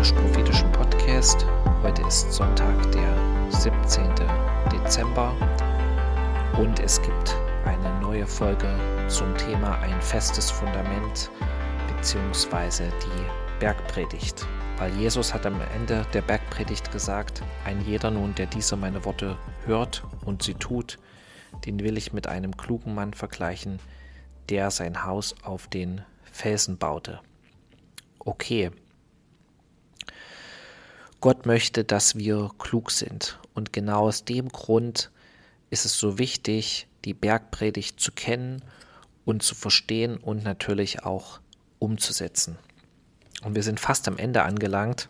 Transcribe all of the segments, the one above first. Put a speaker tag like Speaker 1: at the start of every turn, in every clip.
Speaker 1: vom Apostolisch-Prophetischen Podcast. Heute ist Sonntag, der 17. Dezember und es gibt eine neue Folge zum Thema ein festes Fundament bzw. die Bergpredigt. Weil Jesus hat am Ende der Bergpredigt gesagt, ein jeder nun, der diese meine Worte hört und sie tut, den will ich mit einem klugen Mann vergleichen, der sein Haus auf den Felsen baute. Okay. Gott möchte, dass wir klug sind. Und genau aus dem Grund ist es so wichtig, die Bergpredigt zu kennen und zu verstehen und natürlich auch umzusetzen. Und wir sind fast am Ende angelangt.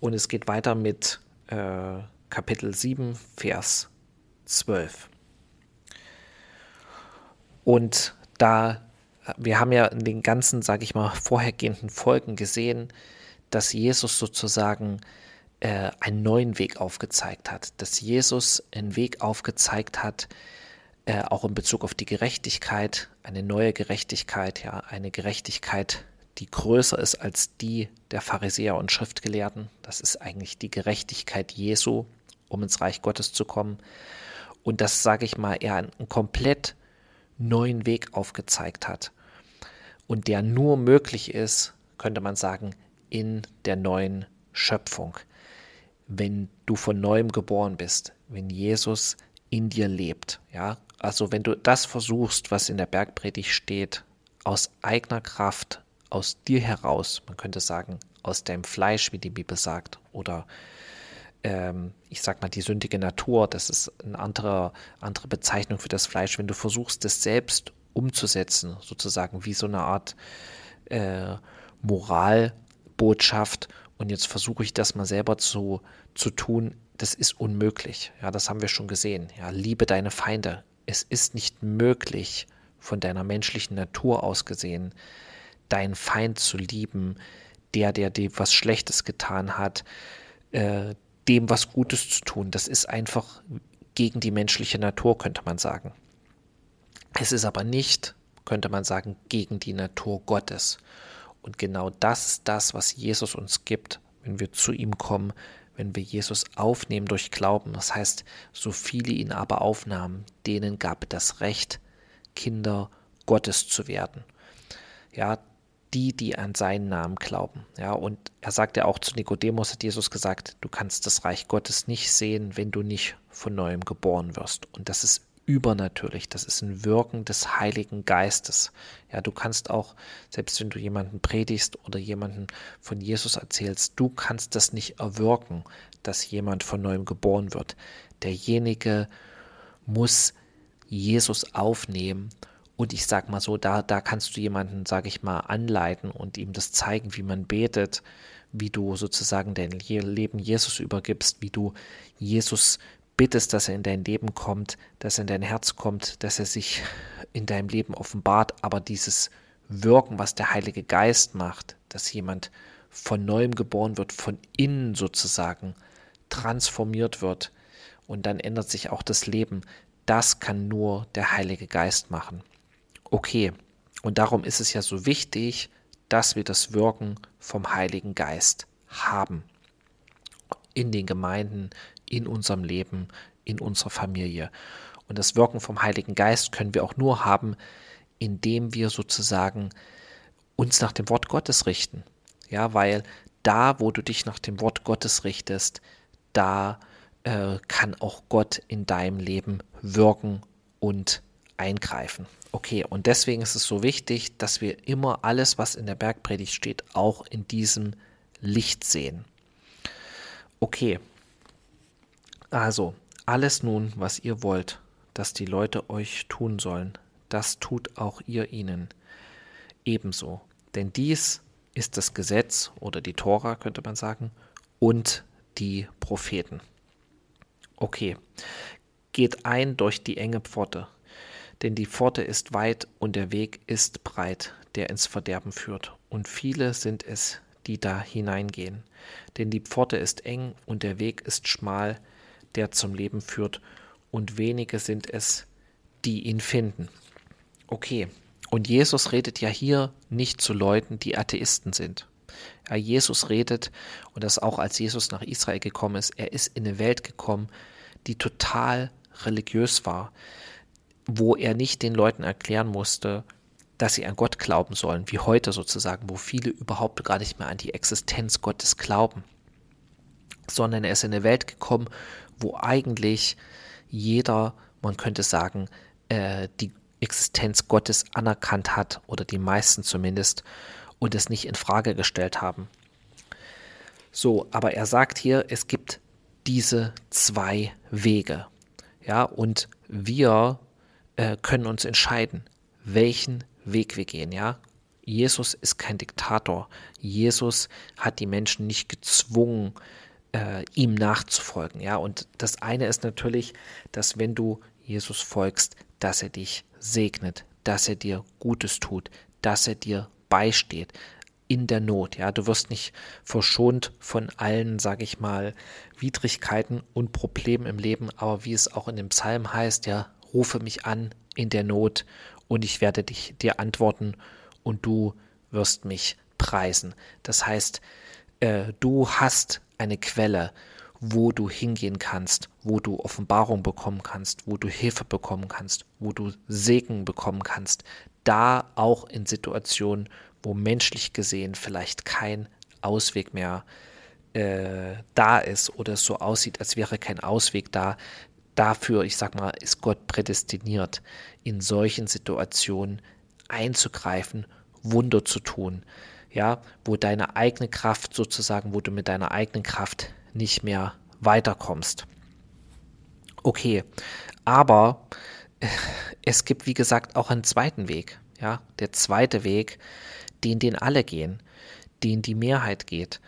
Speaker 1: Und es geht weiter mit äh, Kapitel 7, Vers 12. Und da, wir haben ja in den ganzen, sage ich mal, vorhergehenden Folgen gesehen, dass Jesus sozusagen äh, einen neuen Weg aufgezeigt hat, dass Jesus einen Weg aufgezeigt hat, äh, auch in Bezug auf die Gerechtigkeit, eine neue Gerechtigkeit, ja, eine Gerechtigkeit, die größer ist als die der Pharisäer und Schriftgelehrten. Das ist eigentlich die Gerechtigkeit Jesu, um ins Reich Gottes zu kommen. Und das, sage ich mal, er einen, einen komplett neuen Weg aufgezeigt hat. Und der nur möglich ist, könnte man sagen, in der neuen Schöpfung. Wenn du von neuem geboren bist, wenn Jesus in dir lebt, ja, also wenn du das versuchst, was in der Bergpredigt steht, aus eigener Kraft, aus dir heraus, man könnte sagen, aus deinem Fleisch, wie die Bibel sagt, oder ähm, ich sag mal, die sündige Natur, das ist eine andere, andere Bezeichnung für das Fleisch, wenn du versuchst, das selbst umzusetzen, sozusagen wie so eine Art äh, Moralbotschaft und jetzt versuche ich das mal selber zu, zu tun, das ist unmöglich. Ja, das haben wir schon gesehen. Ja, liebe deine Feinde. Es ist nicht möglich, von deiner menschlichen Natur aus gesehen, deinen Feind zu lieben, der, der dir was Schlechtes getan hat, äh, dem was Gutes zu tun. Das ist einfach gegen die menschliche Natur, könnte man sagen. Es ist aber nicht, könnte man sagen, gegen die Natur Gottes. Und genau das ist das, was Jesus uns gibt, wenn wir zu ihm kommen, wenn wir Jesus aufnehmen durch Glauben. Das heißt, so viele ihn aber aufnahmen, denen gab das Recht, Kinder Gottes zu werden. Ja, die, die an seinen Namen glauben. Ja, und er sagt ja auch zu Nikodemus, hat Jesus gesagt, du kannst das Reich Gottes nicht sehen, wenn du nicht von neuem geboren wirst. Und das ist übernatürlich, das ist ein Wirken des Heiligen Geistes. Ja, du kannst auch, selbst wenn du jemanden predigst oder jemanden von Jesus erzählst, du kannst das nicht erwirken, dass jemand von neuem geboren wird. Derjenige muss Jesus aufnehmen und ich sag mal so, da, da kannst du jemanden, sag ich mal, anleiten und ihm das zeigen, wie man betet, wie du sozusagen dein Leben Jesus übergibst, wie du Jesus bittest, dass er in dein Leben kommt, dass er in dein Herz kommt, dass er sich in deinem Leben offenbart, aber dieses Wirken, was der Heilige Geist macht, dass jemand von neuem geboren wird, von innen sozusagen transformiert wird und dann ändert sich auch das Leben, das kann nur der Heilige Geist machen okay. Und darum ist es ja so wichtig, dass wir das Wirken vom Heiligen Geist haben. In den Gemeinden, in unserem Leben, in unserer Familie. Und das Wirken vom Heiligen Geist können wir auch nur haben, indem wir sozusagen uns nach dem Wort Gottes richten. Ja, weil da, wo du dich nach dem Wort Gottes richtest, da äh, kann auch Gott in deinem Leben wirken und eingreifen. Okay, und deswegen ist es so wichtig, dass wir immer alles, was in der Bergpredigt steht, auch in diesem Licht sehen. Okay, also alles nun, was ihr wollt, dass die Leute euch tun sollen, das tut auch ihr ihnen ebenso. Denn dies ist das Gesetz oder die Tora, könnte man sagen, und die Propheten. Okay, geht ein durch die enge Pforte, denn die Pforte ist weit und der Weg ist breit, der ins Verderben führt, und viele sind es, die da hineingehen. Denn die Pforte ist eng und der Weg ist schmal, der zum Leben führt, und wenige sind es, die ihn finden. Okay, und Jesus redet ja hier nicht zu Leuten, die Atheisten sind. Ja, Jesus redet, und das auch als Jesus nach Israel gekommen ist, er ist in eine Welt gekommen, die total religiös war, wo er nicht den Leuten erklären musste, dass sie an Gott glauben sollen, wie heute sozusagen, wo viele überhaupt gar nicht mehr an die Existenz Gottes glauben, sondern er ist in eine Welt gekommen, wo eigentlich jeder, man könnte sagen, äh, die Existenz Gottes anerkannt hat, oder die meisten zumindest, und es nicht in Frage gestellt haben. So, aber er sagt hier, es gibt diese zwei Wege. Ja, und wir äh, können uns entscheiden, welchen Weg wir gehen, ja. Jesus ist kein Diktator. Jesus hat die Menschen nicht gezwungen, äh, ihm nachzufolgen, ja. Und das eine ist natürlich, dass wenn du Jesus folgst, dass er dich segnet, dass er dir Gutes tut, dass er dir beisteht in der Not. Ja, du wirst nicht verschont von allen, sage ich mal, Widrigkeiten und Problemen im Leben, aber wie es auch in dem Psalm heißt, ja, rufe mich an in der Not und ich werde dich dir antworten und du wirst mich preisen. Das heißt, äh, du hast eine Quelle, wo du hingehen kannst, wo du Offenbarung bekommen kannst, wo du Hilfe bekommen kannst, wo du Segen bekommen kannst, da auch in Situationen, wo menschlich gesehen vielleicht kein Ausweg mehr äh, da ist oder es so aussieht, als wäre kein Ausweg da. Dafür, ich sag mal, ist Gott prädestiniert, in solchen Situationen einzugreifen, Wunder zu tun. Ja, wo deine eigene Kraft sozusagen, wo du mit deiner eigenen Kraft nicht mehr weiterkommst. Okay, aber es gibt, wie gesagt, auch einen zweiten Weg. Ja, der zweite Weg, den, den alle gehen, den die Mehrheit geht.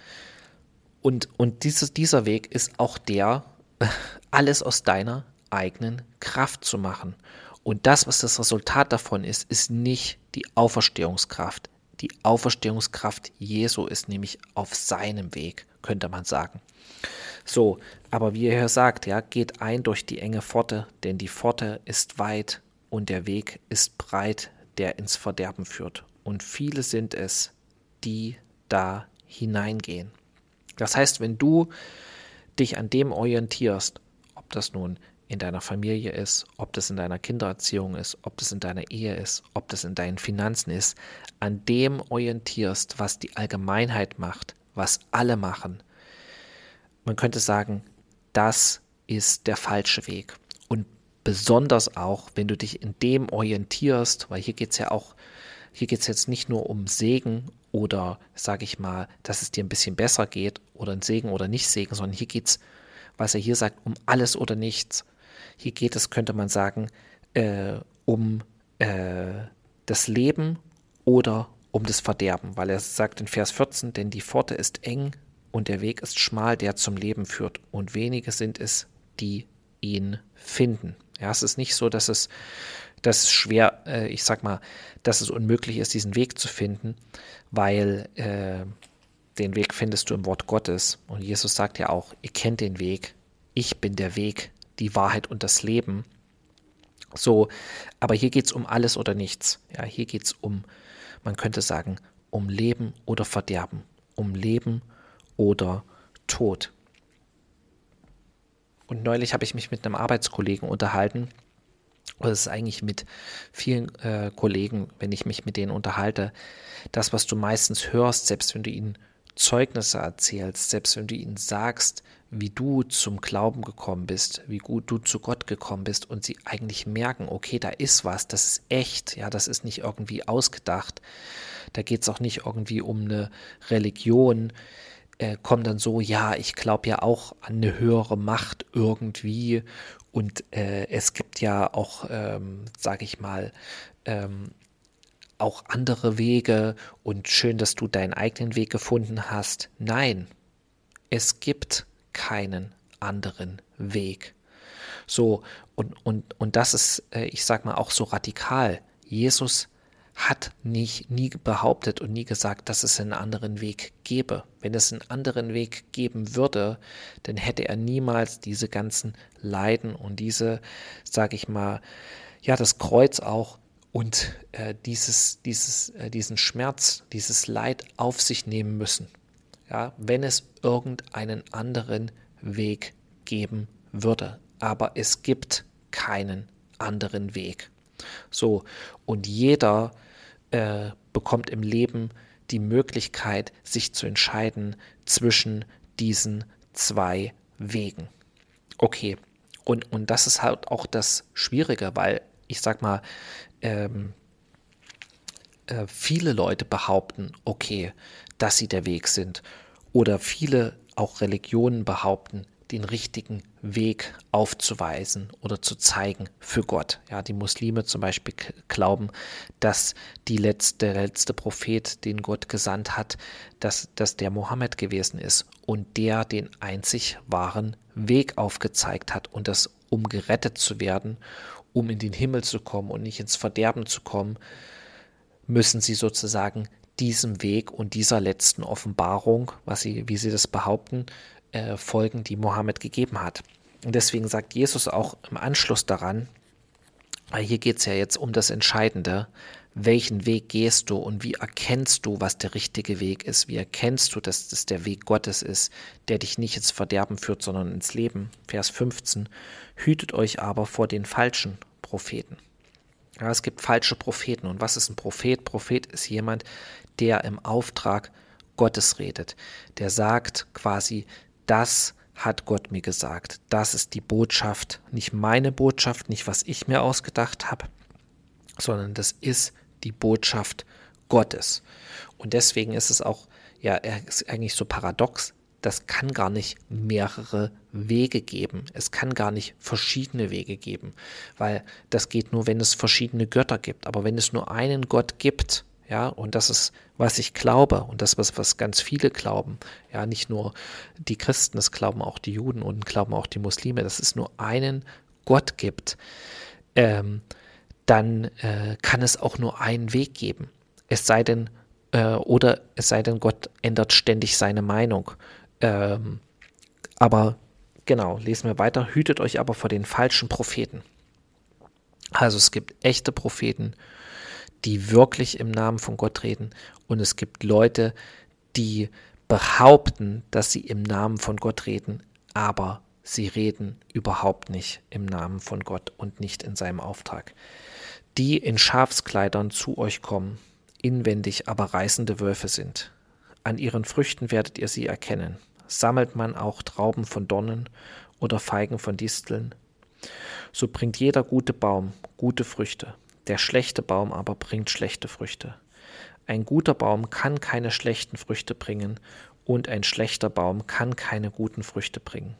Speaker 1: Und, und dieses, dieser Weg ist auch der, alles aus deiner eigenen Kraft zu machen. Und das, was das Resultat davon ist, ist nicht die Auferstehungskraft. Die Auferstehungskraft Jesu ist nämlich auf seinem Weg, könnte man sagen. So, aber wie er hier sagt, ja, geht ein durch die enge Pforte, denn die Pforte ist weit und der Weg ist breit, der ins Verderben führt. Und viele sind es, die da hineingehen. Das heißt, wenn du dich an dem orientierst, ob das nun in deiner Familie ist, ob das in deiner Kindererziehung ist, ob das in deiner Ehe ist, ob das in deinen Finanzen ist, an dem orientierst, was die Allgemeinheit macht, was alle machen, man könnte sagen, das ist der falsche Weg. Und besonders auch, wenn du dich in dem orientierst, weil hier geht es ja auch, hier geht es jetzt nicht nur um Segen oder, sage ich mal, dass es dir ein bisschen besser geht oder ein Segen oder nicht Segen, sondern hier geht es, was er hier sagt, um alles oder nichts. Hier geht es, könnte man sagen, äh, um äh, das Leben oder um das Verderben, weil er sagt in Vers 14, denn die Pforte ist eng und der Weg ist schmal, der zum Leben führt, und wenige sind es, die ihn finden. Ja, es ist nicht so, dass es, dass es schwer, äh, ich sag mal, dass es unmöglich ist, diesen Weg zu finden, weil äh, den Weg findest du im Wort Gottes. Und Jesus sagt ja auch, ihr kennt den Weg, ich bin der Weg, die Wahrheit und das Leben. So, aber hier geht es um alles oder nichts. Ja, hier geht es um, man könnte sagen, um Leben oder Verderben, um Leben oder Tod. Und neulich habe ich mich mit einem Arbeitskollegen unterhalten. Oder es ist eigentlich mit vielen äh, Kollegen, wenn ich mich mit denen unterhalte, das, was du meistens hörst, selbst wenn du ihnen Zeugnisse erzählst, selbst wenn du ihnen sagst, wie du zum Glauben gekommen bist, wie gut du zu Gott gekommen bist und sie eigentlich merken, okay, da ist was, das ist echt, ja, das ist nicht irgendwie ausgedacht. Da geht es auch nicht irgendwie um eine Religion, äh, kommen dann so, ja, ich glaube ja auch an eine höhere Macht irgendwie und äh, es gibt ja auch, ähm, sage ich mal, ähm, auch andere Wege und schön, dass du deinen eigenen Weg gefunden hast. Nein, es gibt keinen anderen Weg. So, und, und, und das ist, äh, ich sag mal, auch so radikal. Jesus hat nicht, nie behauptet und nie gesagt, dass es einen anderen Weg gäbe. Wenn es einen anderen Weg geben würde, dann hätte er niemals diese ganzen Leiden und diese, sage ich mal, ja, das Kreuz auch und äh, dieses, dieses, äh, diesen Schmerz, dieses Leid auf sich nehmen müssen. Ja, wenn es irgendeinen anderen Weg geben würde. Aber es gibt keinen anderen Weg. So, und jeder äh, bekommt im Leben die Möglichkeit, sich zu entscheiden zwischen diesen zwei Wegen. Okay, und, und das ist halt auch das Schwierige, weil ich sag mal, ähm, äh, viele Leute behaupten, okay, dass sie der Weg sind. Oder viele auch Religionen behaupten, den richtigen Weg aufzuweisen oder zu zeigen für Gott. Ja, die Muslime zum Beispiel glauben, dass die letzte, der letzte Prophet, den Gott gesandt hat, dass, dass der Mohammed gewesen ist und der den einzig wahren Weg aufgezeigt hat und das, um gerettet zu werden, um in den Himmel zu kommen und nicht ins Verderben zu kommen, müssen sie sozusagen diesem Weg und dieser letzten Offenbarung, was sie, wie sie das behaupten, äh, folgen, die Mohammed gegeben hat. Und deswegen sagt Jesus auch im Anschluss daran, weil hier geht es ja jetzt um das Entscheidende, welchen Weg gehst du und wie erkennst du, was der richtige Weg ist? Wie erkennst du, dass das der Weg Gottes ist, der dich nicht ins Verderben führt, sondern ins Leben? Vers 15. Hütet euch aber vor den falschen Propheten. Ja, es gibt falsche Propheten. Und was ist ein Prophet? Prophet ist jemand, der im Auftrag Gottes redet. Der sagt quasi, das hat Gott mir gesagt. Das ist die Botschaft, nicht meine Botschaft, nicht was ich mir ausgedacht habe, sondern das ist die Botschaft Gottes. Und deswegen ist es auch, ja, ist eigentlich so paradox. Das kann gar nicht mehrere Wege geben. Es kann gar nicht verschiedene Wege geben, weil das geht nur, wenn es verschiedene Götter gibt. Aber wenn es nur einen Gott gibt, ja, und das ist, was ich glaube und das, was, was ganz viele glauben. Ja, nicht nur die Christen, es glauben auch die Juden und glauben auch die Muslime, dass es nur einen Gott gibt. Ähm, dann äh, kann es auch nur einen Weg geben. Es sei denn, äh, oder es sei denn, Gott ändert ständig seine Meinung. Ähm, aber genau, lesen wir weiter. Hütet euch aber vor den falschen Propheten. Also es gibt echte Propheten die wirklich im Namen von Gott reden. Und es gibt Leute, die behaupten, dass sie im Namen von Gott reden, aber sie reden überhaupt nicht im Namen von Gott und nicht in seinem Auftrag. Die in Schafskleidern zu euch kommen, inwendig aber reißende Wölfe sind. An ihren Früchten werdet ihr sie erkennen. Sammelt man auch Trauben von Dornen oder Feigen von Disteln? So bringt jeder gute Baum gute Früchte, der schlechte Baum aber bringt schlechte Früchte. Ein guter Baum kann keine schlechten Früchte bringen und ein schlechter Baum kann keine guten Früchte bringen.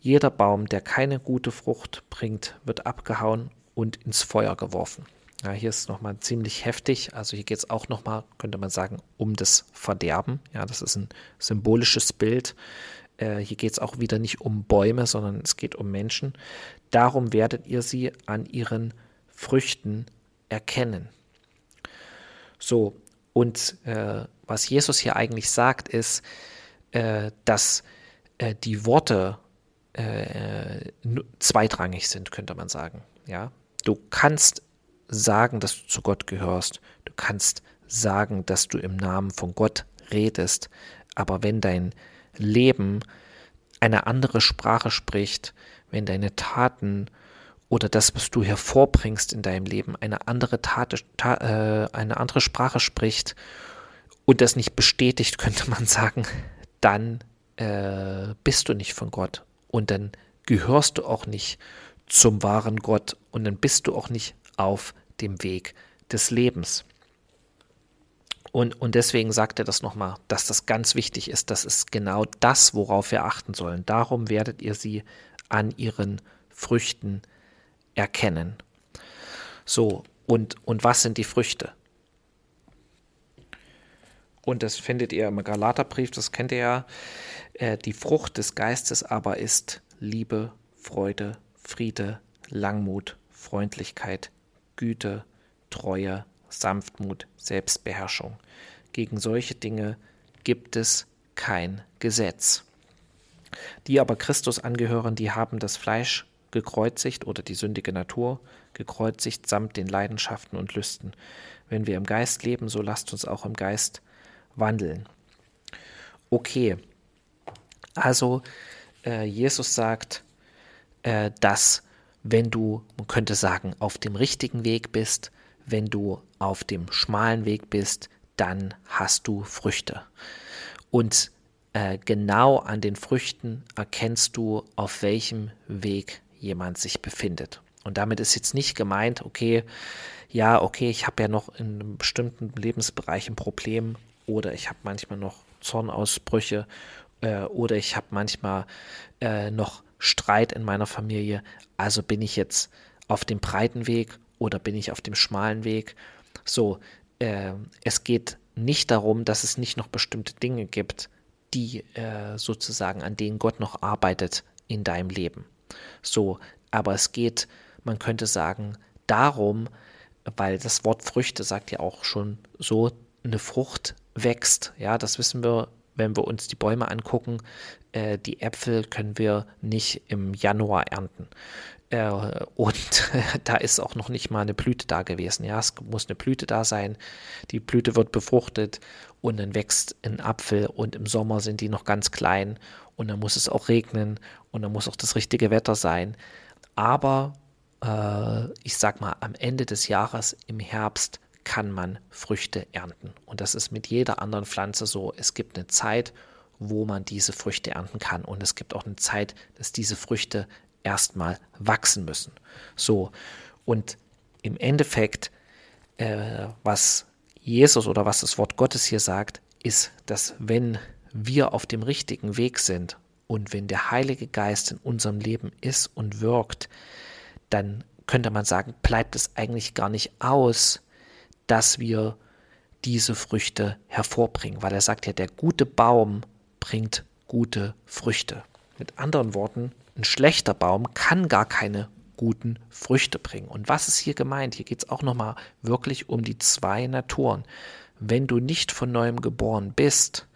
Speaker 1: Jeder Baum, der keine gute Frucht bringt, wird abgehauen und ins Feuer geworfen. Ja, hier ist nochmal ziemlich heftig. Also hier geht es auch nochmal, könnte man sagen, um das Verderben. Ja, das ist ein symbolisches Bild. Äh, hier geht es auch wieder nicht um Bäume, sondern es geht um Menschen. Darum werdet ihr sie an ihren Früchten erkennen. So, und äh, was Jesus hier eigentlich sagt, ist, äh, dass äh, die Worte äh, zweitrangig sind, könnte man sagen. Ja, du kannst sagen, dass du zu Gott gehörst. Du kannst sagen, dass du im Namen von Gott redest. Aber wenn dein Leben eine andere Sprache spricht, wenn deine Taten oder das, was du hervorbringst in deinem Leben, eine andere Tat, ta, äh, eine andere Sprache spricht und das nicht bestätigt, könnte man sagen, dann äh, bist du nicht von Gott und dann gehörst du auch nicht zum wahren Gott und dann bist du auch nicht auf dem Weg des Lebens. Und, und deswegen sagt er das nochmal, dass das ganz wichtig ist. Das ist genau das, worauf wir achten sollen. Darum werdet ihr sie an ihren Früchten erkennen. So, und, und was sind die Früchte? Und das findet ihr im Galaterbrief, das kennt ihr ja. Äh, die Frucht des Geistes aber ist Liebe, Freude, Friede, Langmut, Freundlichkeit, Güte, Treue, Sanftmut, Selbstbeherrschung. Gegen solche Dinge gibt es kein Gesetz. Die aber Christus angehören, die haben das Fleisch gekreuzigt oder die sündige Natur gekreuzigt samt den Leidenschaften und Lüsten. Wenn wir im Geist leben, so lasst uns auch im Geist wandeln. Okay, also äh, Jesus sagt, äh, dass wenn du, man könnte sagen, auf dem richtigen Weg bist, wenn du auf dem schmalen Weg bist, dann hast du Früchte. Und äh, genau an den Früchten erkennst du, auf welchem Weg jemand sich befindet. Und damit ist jetzt nicht gemeint, okay, ja, okay, ich habe ja noch in einem bestimmten Lebensbereich ein Problem oder ich habe manchmal noch Zornausbrüche äh, oder ich habe manchmal äh, noch Streit in meiner Familie. Also bin ich jetzt auf dem breiten Weg oder bin ich auf dem schmalen Weg? So, äh, es geht nicht darum, dass es nicht noch bestimmte Dinge gibt, die äh, sozusagen an denen Gott noch arbeitet in deinem Leben. So, aber es geht, man könnte sagen, darum, weil das Wort Früchte sagt ja auch schon so, eine Frucht wächst. Ja, das wissen wir, wenn wir uns die Bäume angucken. Äh, die Äpfel können wir nicht im Januar ernten. Äh, und da ist auch noch nicht mal eine Blüte da gewesen. Ja, es muss eine Blüte da sein. Die Blüte wird befruchtet und dann wächst ein Apfel und im Sommer sind die noch ganz klein und dann muss es auch regnen und dann muss auch das richtige Wetter sein. Aber äh, ich sag mal, am Ende des Jahres im Herbst kann man Früchte ernten. Und das ist mit jeder anderen Pflanze so. Es gibt eine Zeit, wo man diese Früchte ernten kann. Und es gibt auch eine Zeit, dass diese Früchte erstmal wachsen müssen. So, und im Endeffekt, äh, was Jesus oder was das Wort Gottes hier sagt, ist, dass wenn wir auf dem richtigen Weg sind und wenn der Heilige Geist in unserem Leben ist und wirkt, dann könnte man sagen, bleibt es eigentlich gar nicht aus, dass wir diese Früchte hervorbringen, weil er sagt ja, der gute Baum bringt gute Früchte. Mit anderen Worten, ein schlechter Baum kann gar keine guten Früchte bringen. Und was ist hier gemeint? Hier geht es auch nochmal wirklich um die zwei Naturen. Wenn du nicht von neuem geboren bist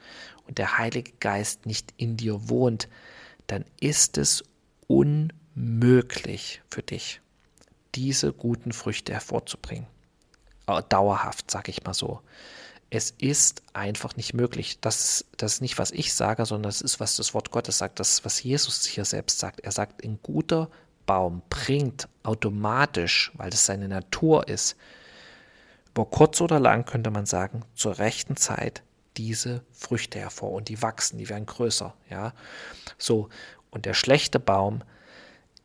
Speaker 1: und der Heilige Geist nicht in dir wohnt, dann ist es unmöglich für dich, diese guten Früchte hervorzubringen. Äh, dauerhaft, sag ich mal so. Es ist einfach nicht möglich. Das, das ist nicht, was ich sage, sondern das ist, was das Wort Gottes sagt, das, was Jesus hier selbst sagt. Er sagt, ein guter Baum bringt automatisch, weil das seine Natur ist, über kurz oder lang könnte man sagen, zur rechten Zeit diese Früchte hervor und die wachsen, die werden größer, ja. So, und der schlechte Baum,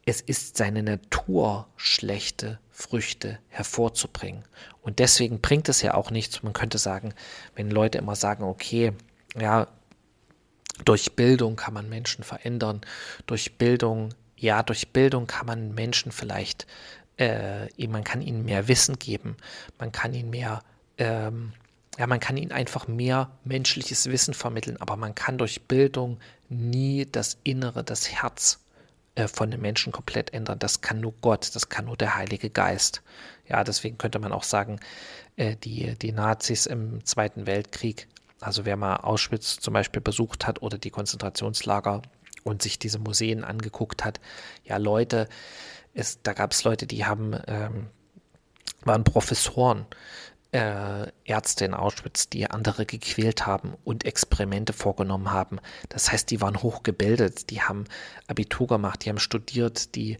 Speaker 1: es ist seine Natur, schlechte Früchte hervorzubringen. Und deswegen bringt es ja auch nichts. Man könnte sagen, wenn Leute immer sagen, okay, ja, durch Bildung kann man Menschen verändern, durch Bildung, ja, durch Bildung kann man Menschen vielleicht, äh, man kann ihnen mehr Wissen geben, man kann ihnen mehr, ähm, ja, man kann ihnen einfach mehr menschliches Wissen vermitteln, aber man kann durch Bildung nie das Innere, das Herz äh, von den Menschen komplett ändern. Das kann nur Gott, das kann nur der Heilige Geist. Ja, deswegen könnte man auch sagen, äh, die, die Nazis im Zweiten Weltkrieg, also wer mal Auschwitz zum Beispiel besucht hat oder die Konzentrationslager und sich diese Museen angeguckt hat, ja, Leute, es, da gab es Leute, die haben, ähm, waren Professoren, äh, Ärzte in Auschwitz, die andere gequält haben und Experimente vorgenommen haben. Das heißt, die waren hochgebildet, die haben Abitur gemacht, die haben studiert, die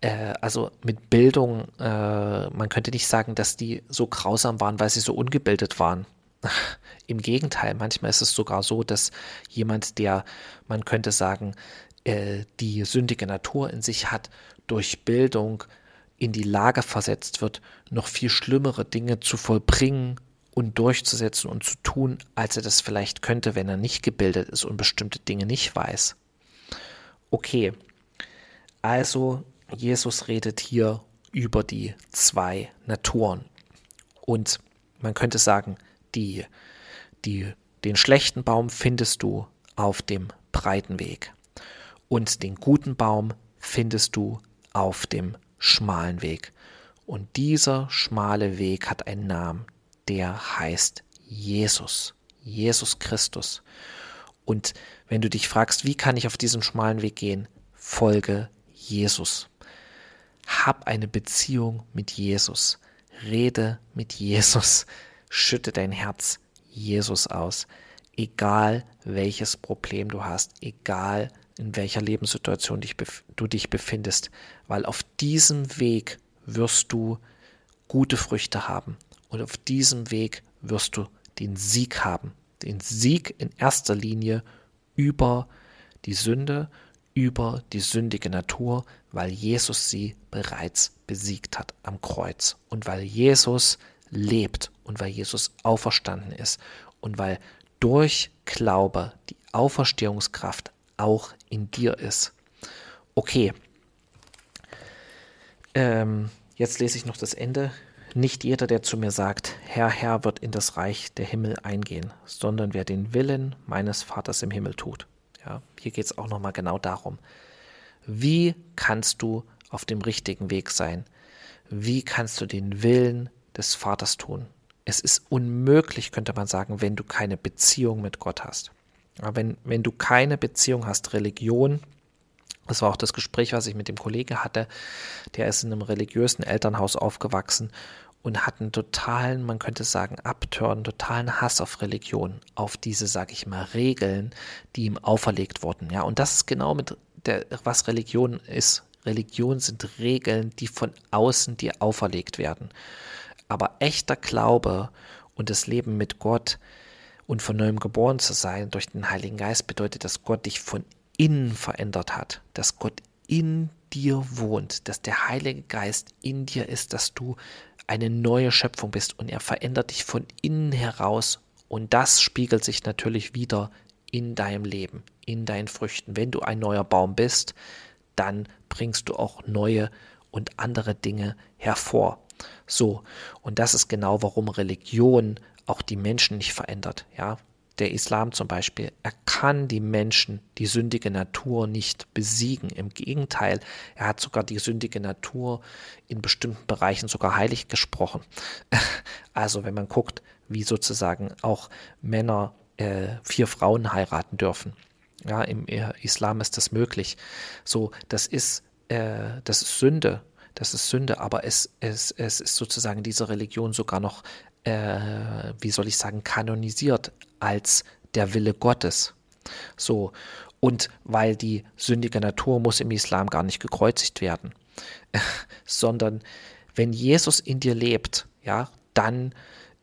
Speaker 1: äh, also mit Bildung, äh, man könnte nicht sagen, dass die so grausam waren, weil sie so ungebildet waren. Im Gegenteil, manchmal ist es sogar so, dass jemand, der, man könnte sagen, äh, die sündige Natur in sich hat, durch Bildung in die Lage versetzt wird, noch viel schlimmere Dinge zu vollbringen und durchzusetzen und zu tun, als er das vielleicht könnte, wenn er nicht gebildet ist und bestimmte Dinge nicht weiß. Okay, also Jesus redet hier über die zwei Naturen. Und man könnte sagen, die, die, den schlechten Baum findest du auf dem breiten Weg und den guten Baum findest du auf dem schmalen Weg. Und dieser schmale Weg hat einen Namen, der heißt Jesus, Jesus Christus. Und wenn du dich fragst, wie kann ich auf diesen schmalen Weg gehen, folge Jesus. Hab eine Beziehung mit Jesus. Rede mit Jesus. Schütte dein Herz Jesus aus. Egal welches Problem du hast, egal in welcher Lebenssituation dich, du dich befindest, weil auf diesem Weg wirst du gute Früchte haben und auf diesem Weg wirst du den Sieg haben. Den Sieg in erster Linie über die Sünde, über die sündige Natur, weil Jesus sie bereits besiegt hat am Kreuz und weil Jesus lebt und weil Jesus auferstanden ist und weil durch Glaube die Auferstehungskraft auch in dir ist. Okay, ähm, jetzt lese ich noch das Ende. Nicht jeder, der zu mir sagt, Herr, Herr, wird in das Reich der Himmel eingehen, sondern wer den Willen meines Vaters im Himmel tut. Ja, hier geht es auch nochmal genau darum. Wie kannst du auf dem richtigen Weg sein? Wie kannst du den Willen des Vaters tun? Es ist unmöglich, könnte man sagen, wenn du keine Beziehung mit Gott hast. Wenn, wenn du keine Beziehung hast, Religion, das war auch das Gespräch, was ich mit dem Kollegen hatte, der ist in einem religiösen Elternhaus aufgewachsen und hat einen totalen, man könnte sagen, Abturn, totalen Hass auf Religion, auf diese, sage ich mal, Regeln, die ihm auferlegt wurden. Ja, und das ist genau mit der, was Religion ist. Religion sind Regeln, die von außen dir auferlegt werden. Aber echter Glaube und das Leben mit Gott und von neuem geboren zu sein durch den Heiligen Geist bedeutet, dass Gott dich von innen verändert hat, dass Gott in dir wohnt, dass der Heilige Geist in dir ist, dass du eine neue Schöpfung bist und er verändert dich von innen heraus und das spiegelt sich natürlich wieder in deinem Leben, in deinen Früchten. Wenn du ein neuer Baum bist, dann bringst du auch neue und andere Dinge hervor. So, und das ist genau, warum Religion auch die Menschen nicht verändert. Ja, der Islam zum Beispiel, er kann die Menschen, die sündige Natur nicht besiegen. Im Gegenteil, er hat sogar die sündige Natur in bestimmten Bereichen sogar heilig gesprochen. Also wenn man guckt, wie sozusagen auch Männer äh, vier Frauen heiraten dürfen. Ja, im Islam ist das möglich. So, das ist, äh, das ist Sünde das ist Sünde, aber es, es, es ist sozusagen diese Religion sogar noch, äh, wie soll ich sagen, kanonisiert als der Wille Gottes. So, und weil die sündige Natur muss im Islam gar nicht gekreuzigt werden, sondern wenn Jesus in dir lebt, ja, dann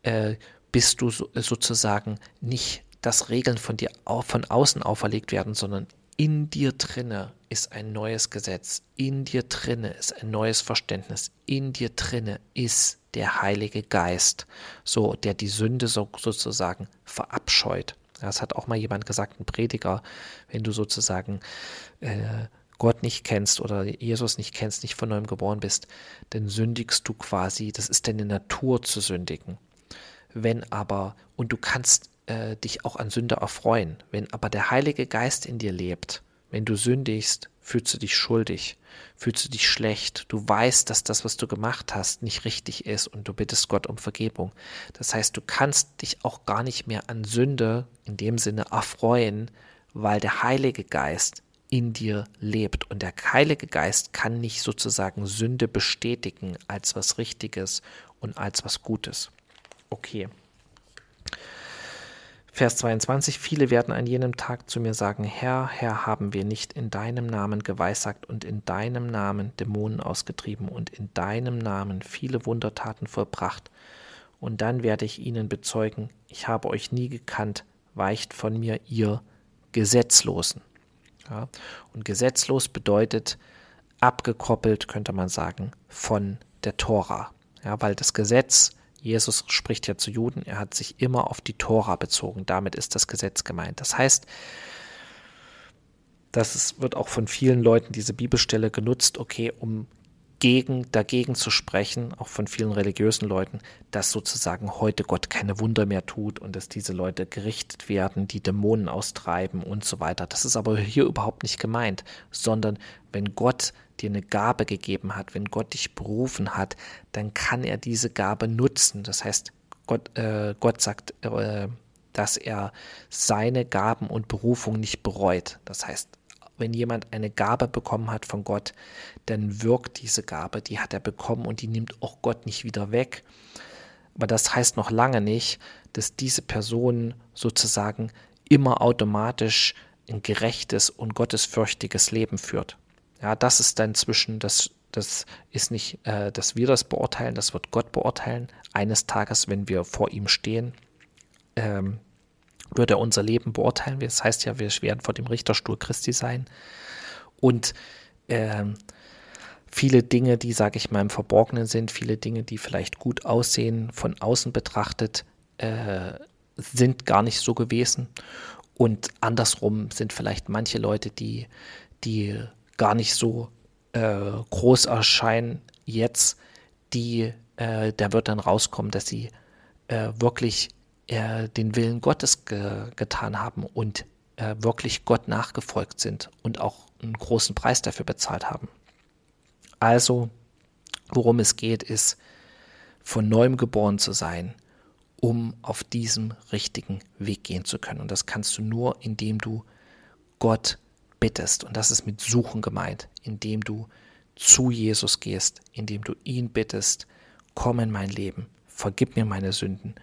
Speaker 1: äh, bist du so, sozusagen nicht, dass Regeln von dir von außen auferlegt werden, sondern in dir drinne ist ein neues Gesetz, in dir drinne ist ein neues Verständnis, in dir drinne ist der Heilige Geist, so der die Sünde so, sozusagen verabscheut. Das hat auch mal jemand gesagt, ein Prediger, wenn du sozusagen äh, Gott nicht kennst oder Jesus nicht kennst, nicht von neuem geboren bist, dann sündigst du quasi, das ist deine Natur zu sündigen. Wenn aber, und du kannst äh, dich auch an Sünde erfreuen. Wenn aber der Heilige Geist in dir lebt, wenn du sündigst, fühlst du dich schuldig, fühlst du dich schlecht. Du weißt, dass das, was du gemacht hast, nicht richtig ist und du bittest Gott um Vergebung. Das heißt, du kannst dich auch gar nicht mehr an Sünde in dem Sinne erfreuen, weil der Heilige Geist in dir lebt. Und der Heilige Geist kann nicht sozusagen Sünde bestätigen als was Richtiges und als was Gutes. Okay. Vers 22, viele werden an jenem Tag zu mir sagen, Herr, Herr, haben wir nicht in deinem Namen geweissagt und in deinem Namen Dämonen ausgetrieben und in deinem Namen viele Wundertaten vollbracht. Und dann werde ich ihnen bezeugen, ich habe euch nie gekannt, weicht von mir, ihr Gesetzlosen. Ja, und gesetzlos bedeutet abgekoppelt, könnte man sagen, von der Tora. Ja, weil das Gesetz Jesus spricht ja zu Juden, er hat sich immer auf die Tora bezogen. Damit ist das Gesetz gemeint. Das heißt, das ist, wird auch von vielen Leuten diese Bibelstelle genutzt, okay, um gegen, dagegen zu sprechen, auch von vielen religiösen Leuten, dass sozusagen heute Gott keine Wunder mehr tut und dass diese Leute gerichtet werden, die Dämonen austreiben und so weiter. Das ist aber hier überhaupt nicht gemeint, sondern wenn Gott dir eine Gabe gegeben hat, wenn Gott dich berufen hat, dann kann er diese Gabe nutzen. Das heißt, Gott, äh, Gott sagt, äh, dass er seine Gaben und Berufung nicht bereut. Das heißt, wenn jemand eine Gabe bekommen hat von Gott, dann wirkt diese Gabe, die hat er bekommen und die nimmt auch Gott nicht wieder weg. Aber das heißt noch lange nicht, dass diese Person sozusagen immer automatisch ein gerechtes und gottesfürchtiges Leben führt. Ja, das ist dann zwischen, das, das ist nicht, äh, dass wir das beurteilen, das wird Gott beurteilen. Eines Tages, wenn wir vor ihm stehen, ähm, wird er unser Leben beurteilen. Das heißt ja, wir werden vor dem Richterstuhl Christi sein. Und äh, viele Dinge, die, sage ich mal, im Verborgenen sind, viele Dinge, die vielleicht gut aussehen, von außen betrachtet, äh, sind gar nicht so gewesen. Und andersrum sind vielleicht manche Leute, die, die gar nicht so äh, groß erscheinen jetzt, die, äh, da wird dann rauskommen, dass sie äh, wirklich äh, den Willen Gottes ge getan haben und äh, wirklich Gott nachgefolgt sind und auch einen großen Preis dafür bezahlt haben. Also, worum es geht, ist, von neuem geboren zu sein, um auf diesem richtigen Weg gehen zu können. Und das kannst du nur, indem du Gott bittest. Und das ist mit Suchen gemeint, indem du zu Jesus gehst, indem du ihn bittest, komm in mein Leben, vergib mir meine Sünden,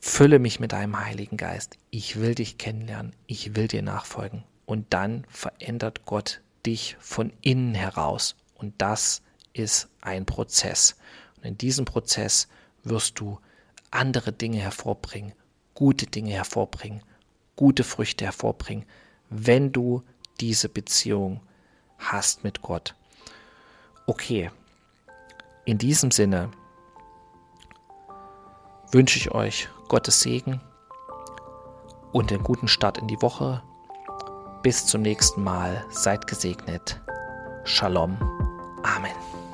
Speaker 1: Fülle mich mit deinem Heiligen Geist. Ich will dich kennenlernen. Ich will dir nachfolgen. Und dann verändert Gott dich von innen heraus. Und das ist ein Prozess. Und in diesem Prozess wirst du andere Dinge hervorbringen, gute Dinge hervorbringen, gute Früchte hervorbringen, wenn du diese Beziehung hast mit Gott. Okay, in diesem Sinne wünsche ich euch Gottes Segen und einen guten Start in die Woche. Bis zum nächsten Mal. Seid gesegnet. Shalom. Amen.